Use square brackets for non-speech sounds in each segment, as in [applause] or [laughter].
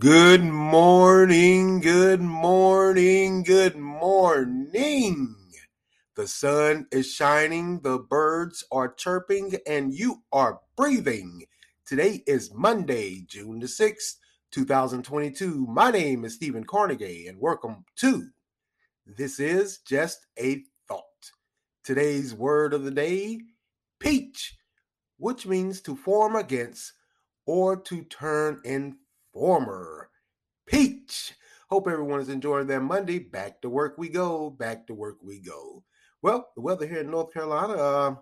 Good morning, good morning, good morning. The sun is shining, the birds are chirping, and you are breathing. Today is Monday, June the 6th, 2022. My name is Stephen Carnegie, and welcome to This is Just a Thought. Today's word of the day peach, which means to form against or to turn in former. Peach. Hope everyone is enjoying their Monday. Back to work we go. Back to work we go. Well, the weather here in North Carolina, uh,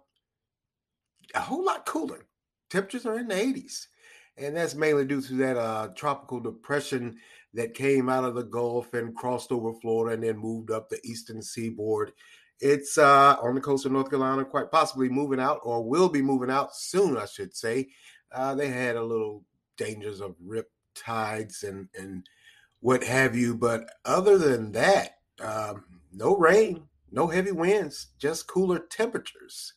a whole lot cooler. Temperatures are in the 80s. And that's mainly due to that uh, tropical depression that came out of the Gulf and crossed over Florida and then moved up the eastern seaboard. It's uh, on the coast of North Carolina, quite possibly moving out or will be moving out soon, I should say. Uh, they had a little dangers of rip tides and and what have you. But other than that, um, no rain, no heavy winds, just cooler temperatures,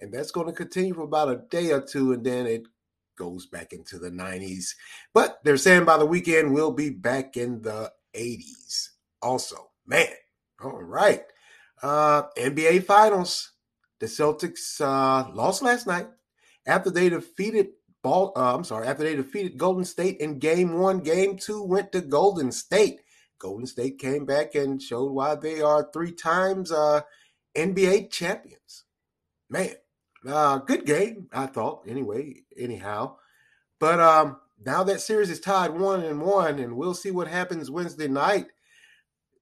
and that's going to continue for about a day or two, and then it goes back into the 90s. But they're saying by the weekend we'll be back in the 80s. Also, man, all right. Uh, NBA Finals. The Celtics uh, lost last night after they defeated ball. Uh, I'm sorry, after they defeated Golden State in Game One, Game Two went to Golden State. Golden State came back and showed why they are three times uh, NBA champions. Man, uh, good game, I thought. Anyway, anyhow, but um, now that series is tied one and one, and we'll see what happens Wednesday night.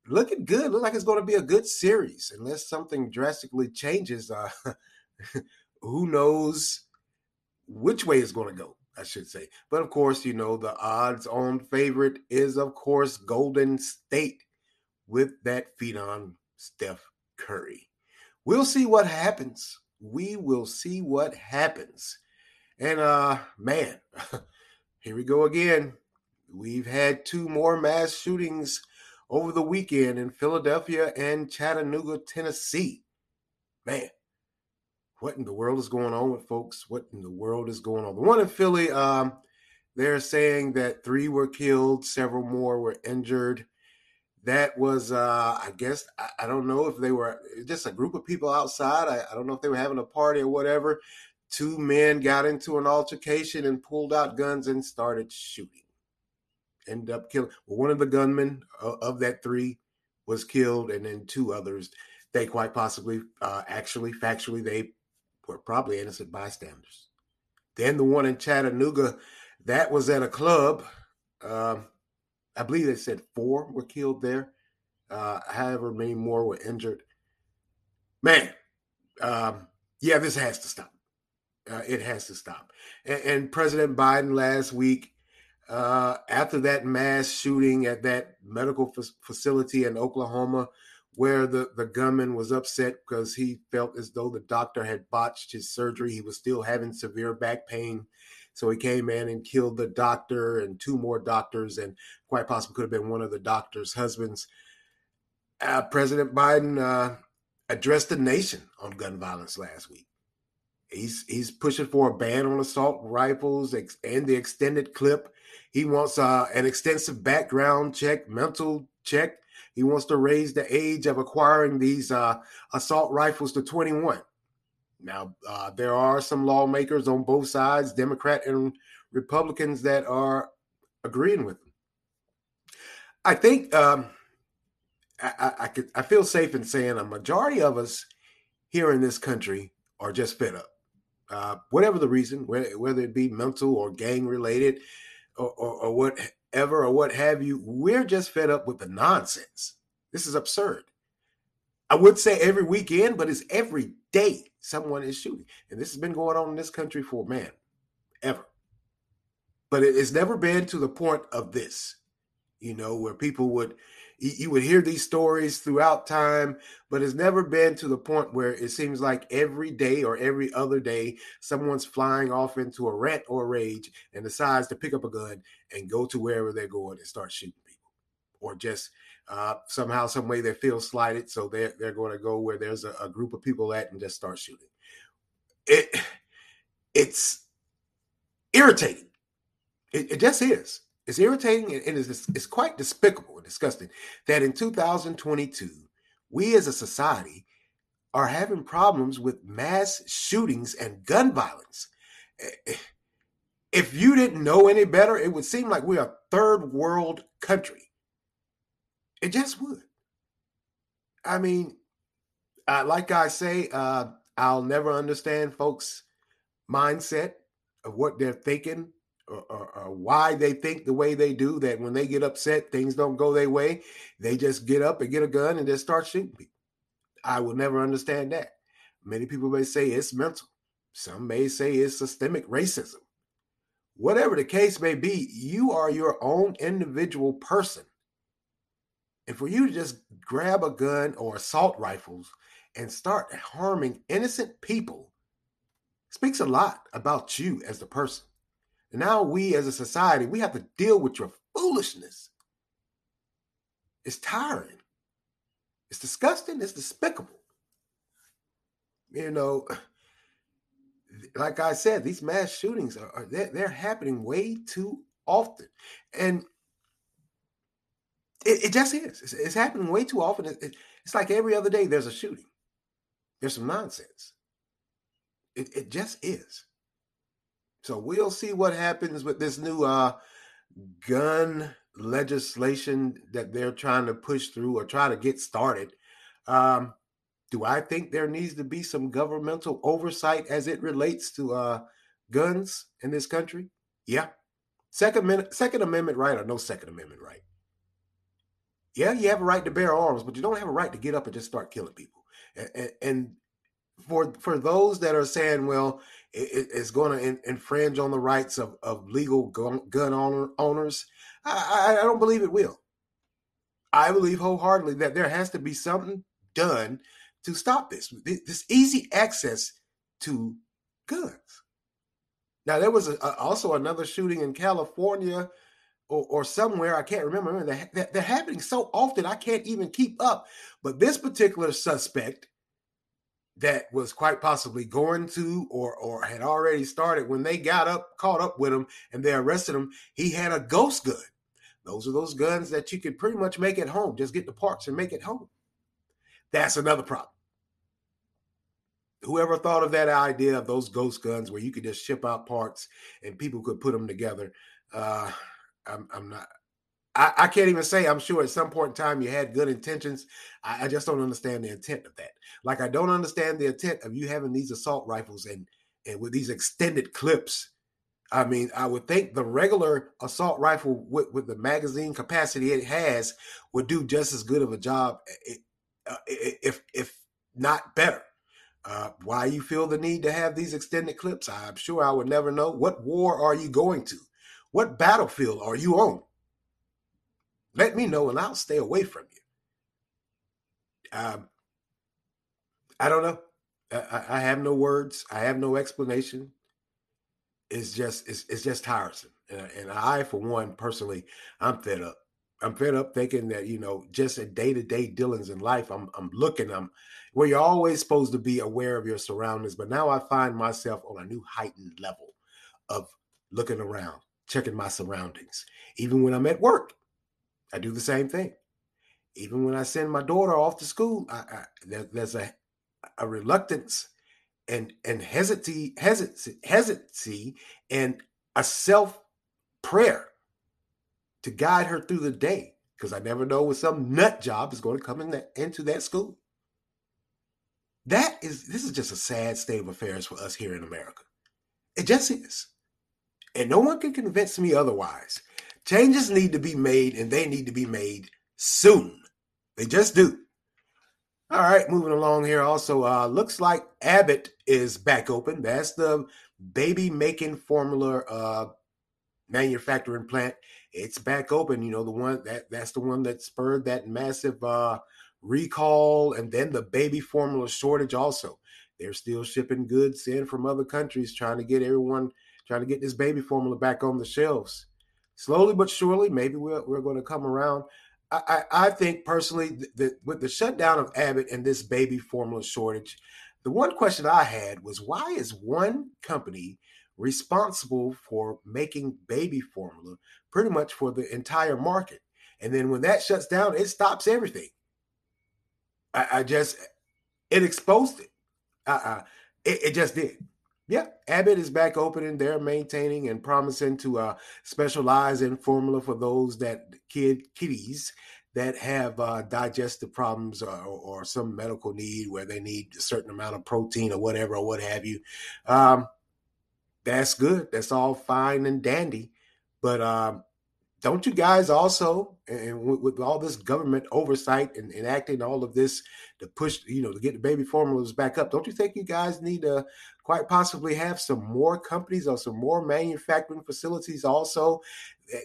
Looking good. Look like it's going to be a good series, unless something drastically changes. Uh, [laughs] who knows which way it's going to go, I should say. But of course, you know, the odds on favorite is, of course, Golden State with that feet on Steph Curry. We'll see what happens. We will see what happens. And uh man, [laughs] here we go again. We've had two more mass shootings over the weekend in Philadelphia and Chattanooga, Tennessee. Man, what in the world is going on with folks? What in the world is going on? The one in Philly, um, they're saying that three were killed, several more were injured. That was, uh, I guess, I, I, don't know if they were just a group of people outside. I, I don't know if they were having a party or whatever. Two men got into an altercation and pulled out guns and started shooting. Ended up killing. Well, one of the gunmen of, of that three was killed, and then two others. They quite possibly, uh, actually, factually, they were probably innocent bystanders. Then the one in Chattanooga, that was at a club. Um, I believe they said four were killed there. Uh, however, many more were injured. Man, um, yeah, this has to stop. Uh, it has to stop. And, and President Biden last week, uh, after that mass shooting at that medical f- facility in Oklahoma, where the, the gunman was upset because he felt as though the doctor had botched his surgery. He was still having severe back pain. So he came in and killed the doctor and two more doctors, and quite possibly could have been one of the doctor's husbands. Uh, President Biden uh, addressed the nation on gun violence last week. He's he's pushing for a ban on assault rifles and the extended clip. He wants uh, an extensive background check, mental check, he wants to raise the age of acquiring these uh, assault rifles to 21. Now, uh, there are some lawmakers on both sides, Democrat and Republicans, that are agreeing with him. I think um, I, I, could, I feel safe in saying a majority of us here in this country are just fed up. Uh, whatever the reason, whether it be mental or gang related or, or, or what ever or what have you. We're just fed up with the nonsense. This is absurd. I would say every weekend, but it's every day someone is shooting. And this has been going on in this country for, man, ever. But it's never been to the point of this, you know, where people would you would hear these stories throughout time, but it's never been to the point where it seems like every day or every other day, someone's flying off into a rant or a rage and decides to pick up a gun and go to wherever they're going and start shooting people, or just uh, somehow, some way they feel slighted, so they're they're going to go where there's a, a group of people at and just start shooting. It [sighs] it's irritating. It, it just is. It's irritating and it's, it's quite despicable and disgusting that in 2022, we as a society are having problems with mass shootings and gun violence. Eh, eh, if you didn't know any better, it would seem like we're a third world country. It just would. I mean, uh, like I say, uh, I'll never understand folks' mindset of what they're thinking or, or, or, why they think the way they do. That when they get upset, things don't go their way. They just get up and get a gun and just start shooting people. I will never understand that. Many people may say it's mental. Some may say it's systemic racism. Whatever the case may be, you are your own individual person. And for you to just grab a gun or assault rifles and start harming innocent people speaks a lot about you as the person. And now we as a society, we have to deal with your foolishness. It's tiring. It's disgusting. It's despicable. You know, [sighs] like I said, these mass shootings are, are they're, they're, happening way too often, and it, it just is. It's, it's, happening way too often. It, it, it's like every other day there's a shooting. There's some nonsense. It, it just is. So we'll see what happens with this new uh, gun legislation that they're trying to push through or try to get started. Um, do I think there needs to be some governmental oversight as it relates to uh, guns in this country? Yeah. Second, Second Amendment right or no Second Amendment right? Yeah, you have a right to bear arms, but you don't have a right to get up and just start killing people. And, and for for those that are saying, well, it, it's going to in, infringe on the rights of, of legal gun, owner, owners, I, I, I don't believe it will. I believe wholeheartedly that there has to be something done to stop this. This easy access to guns. Now there was a, a, also another shooting in California or, or somewhere I can't remember. They're, they're happening so often I can't even keep up. But this particular suspect that was quite possibly going to or or had already started when they got up caught up with him and they arrested him he had a ghost gun. Those are those guns that you could pretty much make at home just get the parts and make it home. That's another problem. Whoever thought of that idea of those ghost guns where you could just ship out parts and people could put them together uh i'm, I'm not I, I, can't even say I'm sure at some point in time you had good intentions. I, I, just don't understand the intent of that. Like I don't understand the intent of you having these assault rifles and and with these extended clips. I mean, I would think the regular assault rifle with, with the magazine capacity it has would do just as good of a job, uh, if if not better. Uh, why you feel the need to have these extended clips, I'm sure I would never know. What war are you going to? What battlefield are you on? Let me know and I'll stay away from you. Um, I don't know. I, I, have no words. I have no explanation. It's just it's, it's just tiresome. And, and I, for one, personally, I'm fed up. I'm fed up thinking that you know just a day to day dealings in life. I'm I'm looking. I'm where you're always supposed to be aware of your surroundings, but now I find myself on a new heightened level of looking around, checking my surroundings, even when I'm at work. I do the same thing. Even when I send my daughter off to school, I, I, there, there's a, a reluctance and and hesitancy, hesitancy, and a self prayer to guide her through the day because I never know when some nut job is going to come in that, into that school. That is this is just a sad state of affairs for us here in America. It just is. And no one can convince me otherwise. Changes need to be made and they need to be made soon. They just do. All right, moving along here. Also, uh, looks like Abbott is back open. That's the baby making formula uh, manufacturing plant. It's back open. You know, the one that that's the one that spurred that massive uh, recall and then the baby formula shortage. Also, they're still shipping goods in from other countries, trying to get everyone trying to get this baby formula back on the shelves slowly but surely, maybe we're, we're going to come around. I, I, I think personally that with the shutdown of Abbott and this baby formula shortage, the one question I had was why is one company responsible for making baby formula pretty much for the entire market. And then when that shuts down, it stops everything. I, I just, it exposed it. Uh-uh. It, it just did. Yeah, Abbott is back opening. They're maintaining and promising to uh, specialize in formula for those that kid kiddies that have uh, digestive problems or, or, some medical need where they need a certain amount of protein or whatever or what have you. Um, that's good. That's all fine and dandy. But um, don't you guys also, and with, with all this government oversight and enacting all of this to push, you know, to get the baby formulas back up, don't you think you guys need to quite possibly have some more companies or some more manufacturing facilities also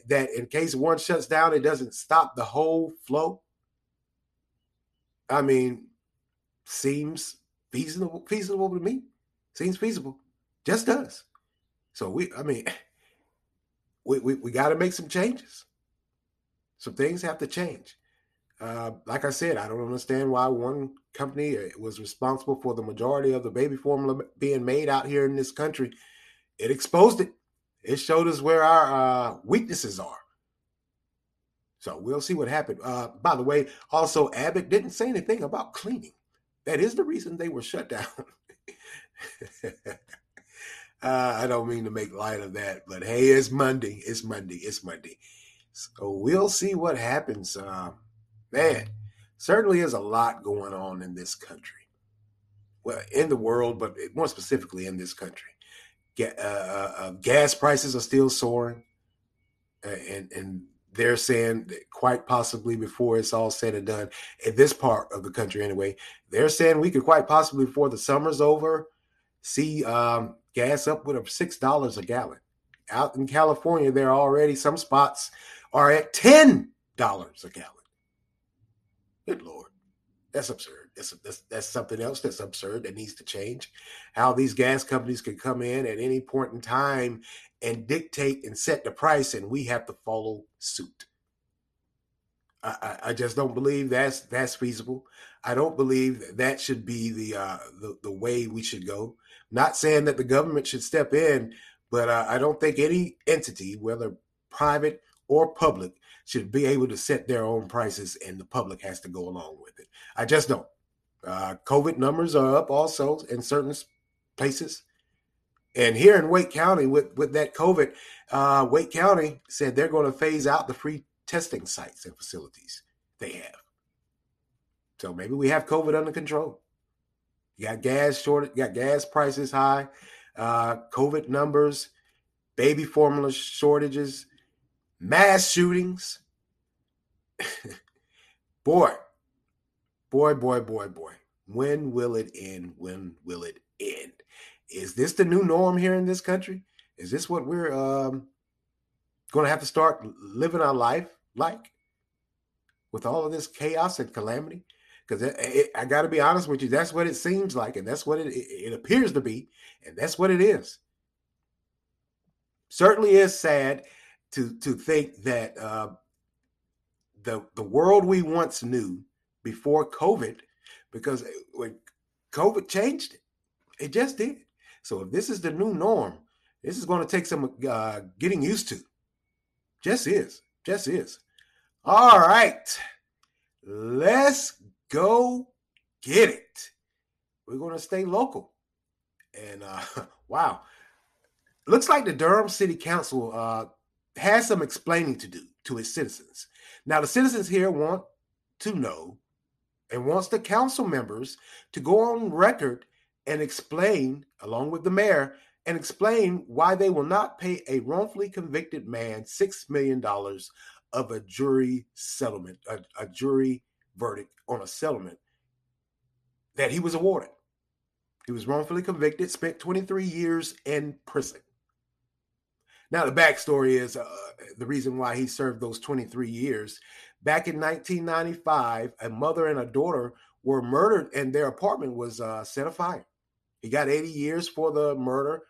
that in case one shuts down, it doesn't stop the whole flow? I mean, seems feasible, feasible to me. Seems feasible. Just does. So we, I mean, [laughs] we, we, we got to make some changes. Some things have to change. Uh, like I said, I don't understand why one company uh, was responsible for the majority of the baby formula being made out here in this country. It exposed it. It showed us where our uh, weaknesses are. So we'll see what happened. Uh, by the way, also Abbott didn't say anything about cleaning. That is the reason they were shut down. [laughs] Uh, I don't mean to make light of that, but hey, it's Monday. It's Monday. It's Monday. So we'll see what happens. Uh, man, certainly is a lot going on in this country. Well, in the world, but more specifically in this country. Ga- uh, uh, uh gas prices are still soaring. and, and they're saying that quite possibly before it's all said and done, in this part of the country anyway, they're saying we could quite possibly before the summer's over see um, gas up with a six dollars a gallon. Out in California, there are already some spots are at ten dollars a gallon. Good lord, that's absurd. That's, that's that's something else that's absurd that needs to change. How these gas companies can come in at any point in time and dictate and set the price, and we have to follow suit. I, I just don't believe that's that's feasible. I don't believe that should be the uh, the the way we should go. Not saying that the government should step in, but uh, I don't think any entity, whether private or public, should be able to set their own prices, and the public has to go along with it. I just don't. Uh, COVID numbers are up also in certain places. And here in Wake County, with, with that COVID, uh, Wake County said they're going to phase out the free testing sites and facilities they have. So maybe we have COVID under control. You got gas shortage, you got gas prices high, uh, COVID numbers, baby formula shortages, mass shootings. [laughs] boy, boy, boy, boy, boy. When will it end? When will it end? Is this the new norm here in this country? Is this what we're um, going to have to start living our life like with all of this chaos and calamity? because I got to be honest with you, that's what it seems like, and that's what it, it appears to be, and that's what it is. Certainly is sad to to think that uh, the the world we once knew before COVID, because when COVID changed it, it just did. So if this is the new norm, this is going to take some uh, getting used to. Just is, just is. All right, let's Go get it. We're going to stay local. And uh, [laughs] wow, looks like the Durham City Council uh, has some explaining to do to its citizens. Now, the citizens here want to know and wants the council members to go on record and explain, along with the mayor, and explain why they will not pay a wrongfully convicted man $6 million of a jury settlement, a, a jury verdict on a settlement that he was awarded. He was wrongfully convicted, spent 23 years in prison. Now, the backstory is uh, the reason why he served those 23 years. Back in 1995, a mother and a daughter were murdered, and their apartment was uh, set afire. He got 80 years for the murder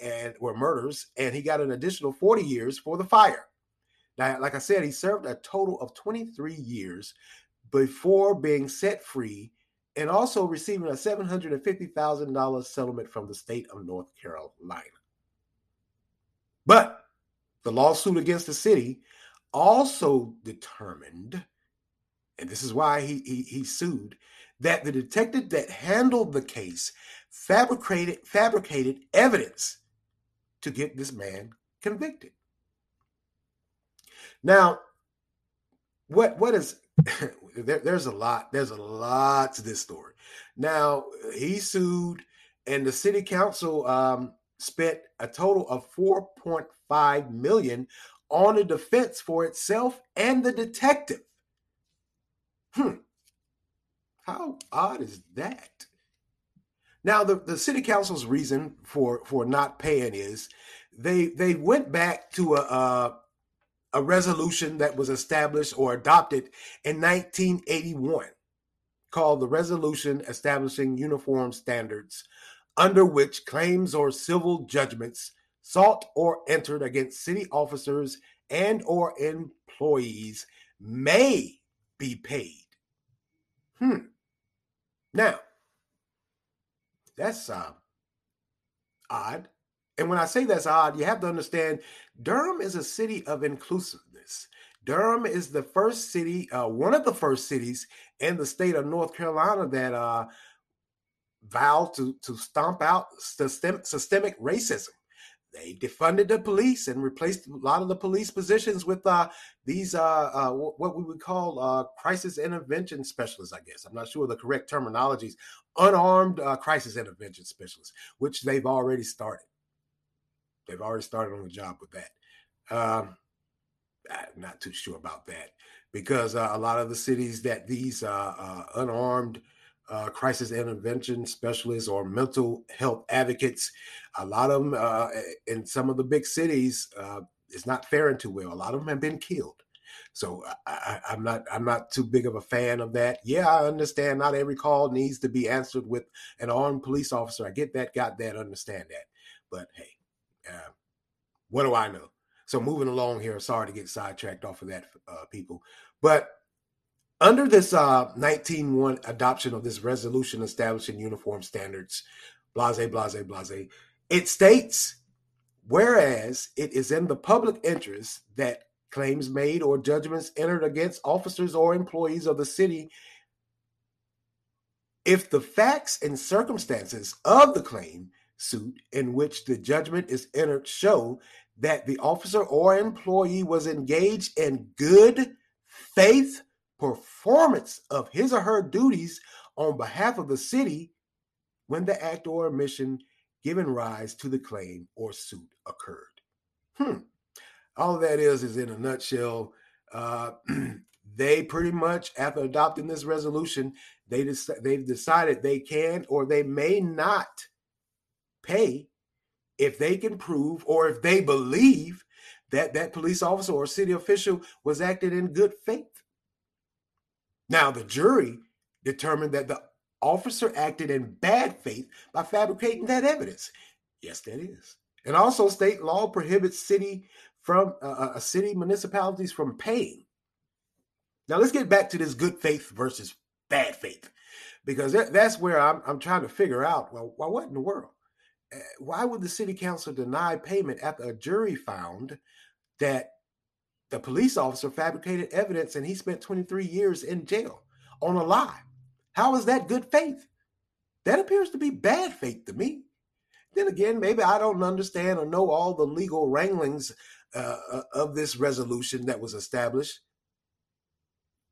and were murders, and he got an additional 40 years for the fire. Now, like I said, he served a total of 23 years before being set free and also receiving a $750,000 settlement from the state of North Carolina. But the lawsuit against the city also determined, and this is why he, he, he sued, that the detective that handled the case fabricated fabricated evidence to get this man convicted. Now, what what is [laughs] there, there's a lot there's a lot to this story. Now he sued, and the city council um, spent a total of 4.5 million on a defense for itself and the detective. Hmm. How odd is that? Now, the, the city council's reason for for not paying is they they went back to a, a a resolution that was established or adopted in 1981 called the Resolution Establishing Uniform Standards, under which claims or civil judgments sought or entered against city officers and or employees may be paid. Hmm. Now, that's uh, odd. And when I say that's odd, you have to understand Durham is a city of inclusiveness. Durham is the first city, uh, one of the first cities in the state of North Carolina that uh, vowed to, to stomp out system, systemic racism. They defunded the police and replaced a lot of the police positions with uh, these, uh, uh, what we would call uh, crisis intervention specialists, I guess. I'm not sure the correct terminologies. Unarmed uh, crisis intervention specialists, which they've already started. They've already started on the job with that. Um, I'm not too sure about that because uh, a lot of the cities that these unarmed uh, crisis intervention specialists or mental health advocates, a lot of them uh, in some of the big cities, uh, is not faring too well. A lot of them have been killed. So I, am not I'm not too big of a fan of that. Yeah, I understand not every call needs to be answered with an armed police officer. I get that, got that, understand that. But hey, uh, what do I know? So moving along here, sorry to get sidetracked off of that, uh, people. But under this uh, 19-1 adoption of this resolution establishing uniform standards, blase, blase, blase, it states, whereas it is in the public interest that claims made or judgments entered against officers or employees of the city if the facts and circumstances of the claim suit in which the judgment is entered show that the officer or employee was engaged in good faith performance of his or her duties on behalf of the city when the act or omission giving rise to the claim or suit occurred. Hmm. All that is is in a nutshell. Uh, [clears throat] they pretty much, after adopting this resolution, they they've decided they can or they may not pay if they can prove or if they believe that that police officer or city official was acting in good faith. Now, the jury determined that the officer acted in bad faith by fabricating that evidence. Yes, that is. And also, state law prohibits city from uh, uh city municipalities from paying. Now, let's get back to this good faith versus bad faith, because that, that's where I'm, I'm trying to figure out. Well, well, what in the world? Eh, why would the city council deny payment after a jury found that the police officer fabricated evidence and he spent 23 years in jail on a lie? How is that good faith? That appears to be bad faith to me. Then again, maybe I don't understand or know all the legal wranglings uh, uh of this resolution that was established.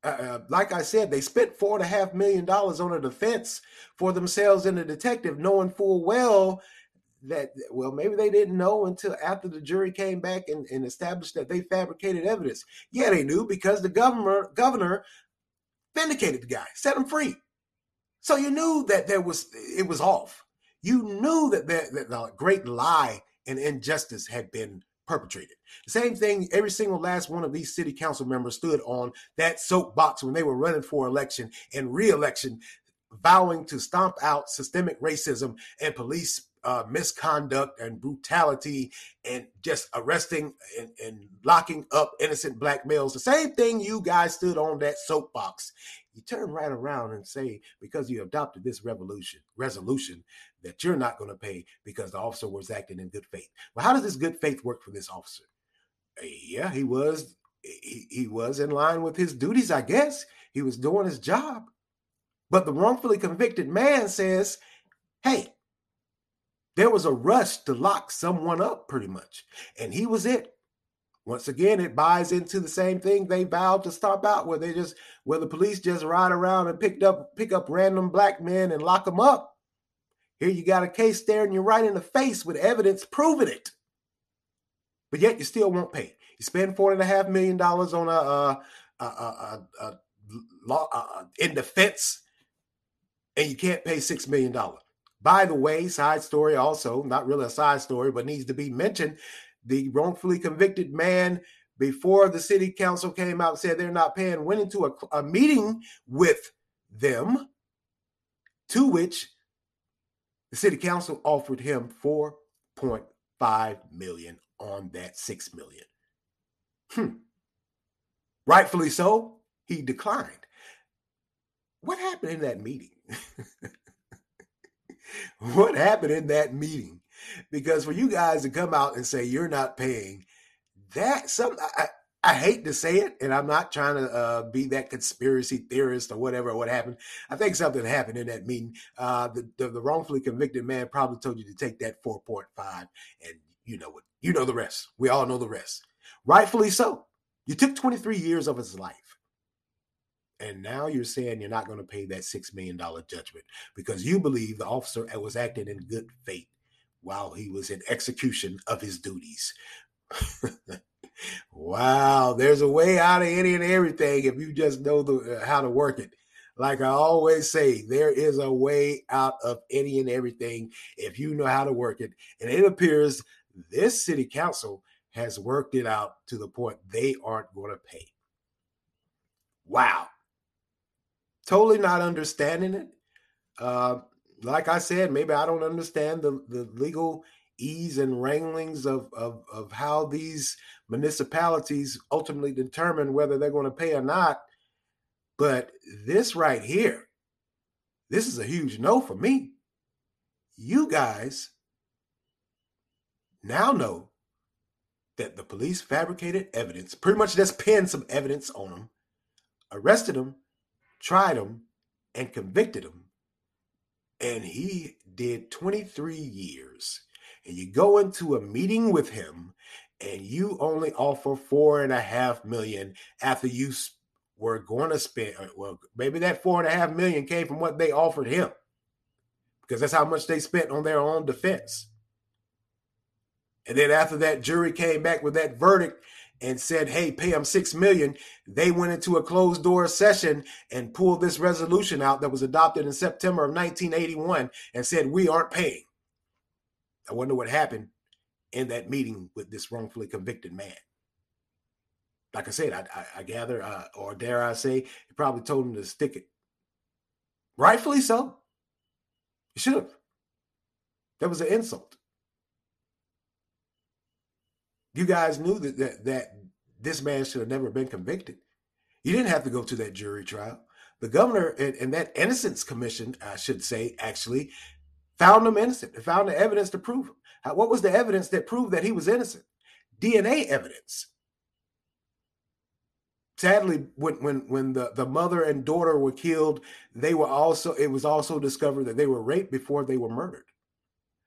Uh, uh, like I said, they spent four and a half million dollars on a defense for themselves and the detective, knowing full well that well maybe they didn't know until after the jury came back and, and established that they fabricated evidence. Yeah they knew because the governor governor vindicated the guy set him free. So you knew that there was it was off. You knew that, there, that the great lie and injustice had been perpetrated. The same thing every single last one of these city council members stood on that soapbox when they were running for election and re-election vowing to stomp out systemic racism and police uh, misconduct and brutality and just arresting and, and locking up innocent black males. The same thing you guys stood on that soapbox. You turn right around and say, because you adopted this revolution resolution, that you're not going to pay because the officer was acting in good faith. Well, how does this good faith work for this officer? Yeah, he was he, he was in line with his duties, I guess. He was doing his job. But the wrongfully convicted man says, hey, there was a rush to lock someone up pretty much. And he was it. Once again, it buys into the same thing they vowed to stop out, where they just where the police just ride around and picked up pick up random black men and lock them up. Here you got a case staring you right in the face with evidence proving it. But yet you still won't pay. You spend four and a half million dollars on a, a, a, a, a law in defense, and you can't pay six million dollars. By the way, side story also, not really a side story, but needs to be mentioned. The wrongfully convicted man, before the city council came out and said they're not paying, went into a, a meeting with them, to which the city council offered him 4.5 million on that 6 million. Hmm. Rightfully so, he declined. What happened in that meeting? [laughs] [laughs] what happened in that meeting? Because for you guys to come out and say you're not paying, that some I, I hate to say it, and I'm not trying to uh, be that conspiracy theorist or whatever. What happened? I think something happened in that meeting. Uh, the, the, the wrongfully convicted man probably told you to take that 4.5, and you know what? You know the rest. We all know the rest. Rightfully so. You took 23 years of his life, and now you're saying you're not going to pay that six million dollar judgment because you believe the officer was acting in good faith while he was in execution of his duties. [laughs] wow, there's a way out of any and everything if you just know the, uh, how to work it. Like I always say, there is a way out of any and everything if you know how to work it. And it appears this city council has worked it out to the point they aren't going to pay. Wow. Totally not understanding it. Uh, like I said, maybe I don't understand the, the legal ease and wranglings of, of, of how these municipalities ultimately determine whether they're going to pay or not. But this right here, this is a huge no for me. You guys now know that the police fabricated evidence, pretty much just pinned some evidence on him, arrested him, tried him, and convicted him. And he did 23 years and you go into a meeting with him and you only offer four and a half million after you were going to spend uh, well maybe that four and a half million came from what they offered him because that's how much they spent on their own defense and then after that jury came back with that verdict and said hey pay him six million they went into a closed door session and pulled this resolution out that was adopted in september of 1981 and said we aren't paying I wonder what happened in that meeting with this wrongfully convicted man. Like I said, I, I, I gather, uh, or dare I say, he probably told him to stick it. Rightfully so. He should have. That was an insult. You guys knew that, that that this man should have never been convicted. You didn't have to go to that jury trial. The governor and, and that innocence commission, I should say, actually found him innocent and found the evidence to prove him. What was the evidence that proved that he was innocent? DNA evidence. Sadly, when when when the, the mother and daughter were killed, they were also it was also discovered that they were raped before they were murdered.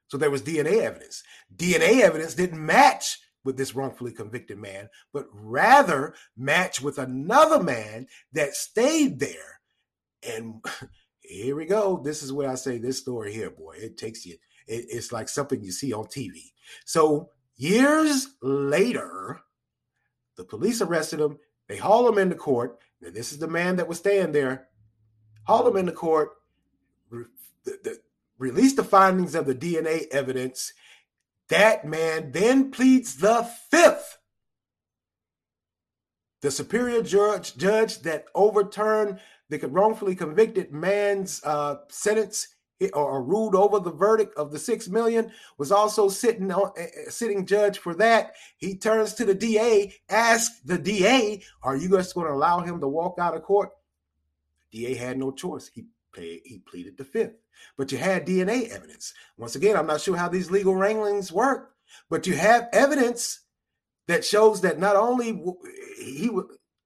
So there was DNA evidence. DNA evidence didn't match with this wrongfully convicted man, but rather match with another man that stayed there and [laughs] here we go. This is where I say this story here, boy. It takes you, it, it's like something you see on TV. So years later, the police arrested him. They haul him into court. Now, this is the man that was staying there. Haul him into court, re- the, the, release the findings of the DNA evidence. That man then pleads the fifth. The superior judge, judge that overturned the wrongfully convicted man's uh, sentence or ruled over the verdict of the six million was also sitting on uh, sitting judge for that. He turns to the DA, asks the DA, "Are you just going to allow him to walk out of court?" The DA had no choice. He he pleaded the fifth. But you had DNA evidence. Once again, I'm not sure how these legal wranglings work, but you have evidence that shows that not only he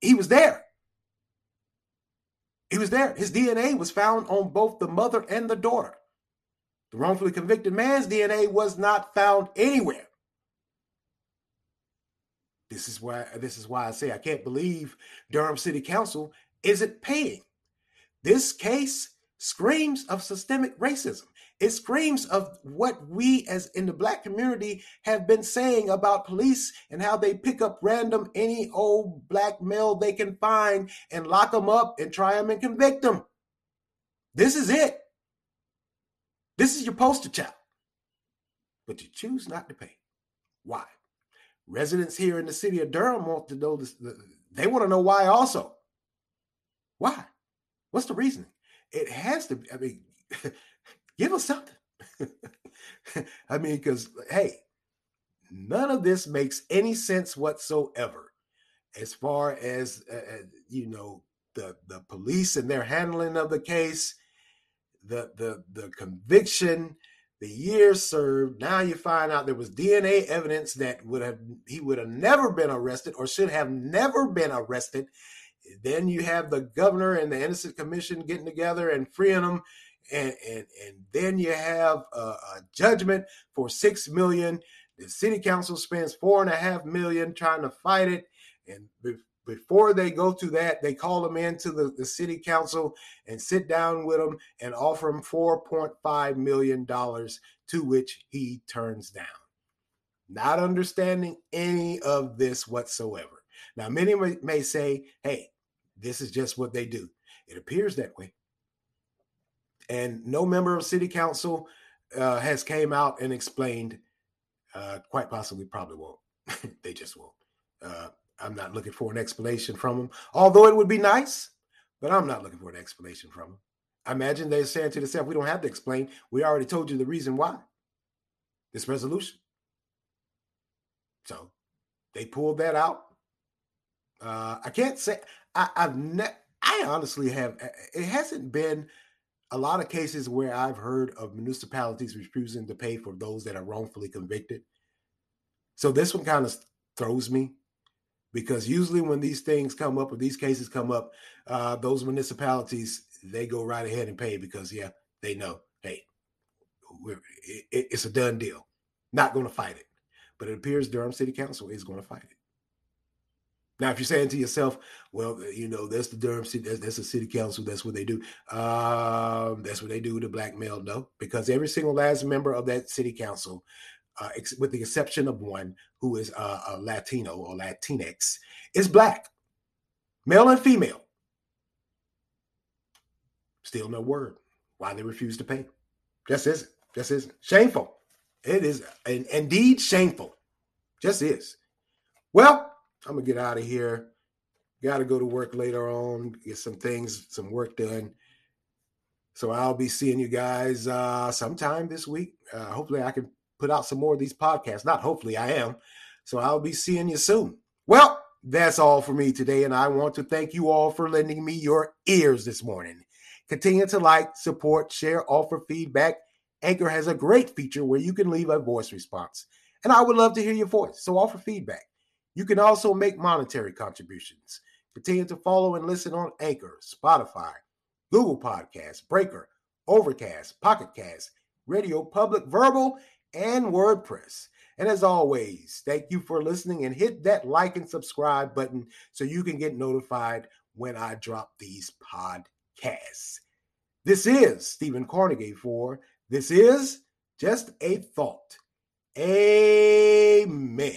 he was there, he was there. His DNA was found on both the mother and the daughter. The wrongfully convicted man's DNA was not found anywhere. This is why this is why I say I can't believe Durham City Council isn't paying. This case screams of systemic racism. It screams of what we as in the black community have been saying about police and how they pick up random any old black male they can find and lock them up and try them and convict them. This is it. This is your poster child. But you choose not to pay. Why? Residents here in the city of Durham want to know this. They want to know why also. Why? What's the reasoning? It has to I mean, [laughs] give us something. [laughs] I mean, because, hey, none of this makes any sense whatsoever as far as, uh, uh, you know, the, the police and their handling of the case, the, the, the conviction, the years served. Now you find out there was DNA evidence that would have he would have never been arrested or should have never been arrested. Then you have the governor and the innocent commission getting together and freeing them, and and and then you have a, a judgment for six million. The city council spends four and a half million trying to fight it, and before they go to that, they call them into the, the city council and sit down with them and offer him $4.5 million, to which he turns down. Not understanding any of this whatsoever. Now, many may say, hey, this is just what they do. It appears that way. And no member of city council uh, has came out and explained, uh, quite possibly probably won't. [laughs] they just won't. Uh, I'm not looking for an explanation from them, although it would be nice, but I'm not looking for an explanation from them. I imagine they're saying to themselves, we don't have to explain. We already told you the reason why this resolution. So they pulled that out. Uh, I can't say I, I've ne- I honestly have. It hasn't been a lot of cases where I've heard of municipalities refusing to pay for those that are wrongfully convicted. So this one kind of throws me because usually when these things come up or these cases come up, uh, those municipalities they go right ahead and pay because yeah, they know, hey, it, it's a done deal. Not going to fight it, but it appears Durham City Council is going to fight it. Now, if you're saying to yourself, well, you know, that's the Durham City, that's, that's the city council, that's what they do. Um, that's what they do to blackmail. No, because every single last member of that city council uh, ex- with the exception of one who is uh, a Latino or Latinx, is black, male and female. Still no word why they refuse to pay. Just isn't. Just isn't. shameful. It is indeed shameful. Just is. Well, I'm gonna get out of here. Got to go to work later on, get some things, some work done. So I'll be seeing you guys uh, sometime this week. Uh, hopefully, I can put out some more of these podcasts. Not hopefully, I am. So I'll be seeing you soon. Well, that's all for me today. And I want to thank you all for lending me your ears this morning. Continue to like, support, share, offer feedback. Anchor has a great feature where you can leave a voice response. And I would love to hear your voice. So offer feedback. You can also make monetary contributions. Continue to follow and listen on Anchor, Spotify, Google Podcasts, Breaker, Overcast, Pocket Cast, Radio Public, Verbal, and WordPress. And as always, thank you for listening and hit that like and subscribe button so you can get notified when I drop these podcasts. This is Stephen Carnegie for This Is Just a Thought. Amen.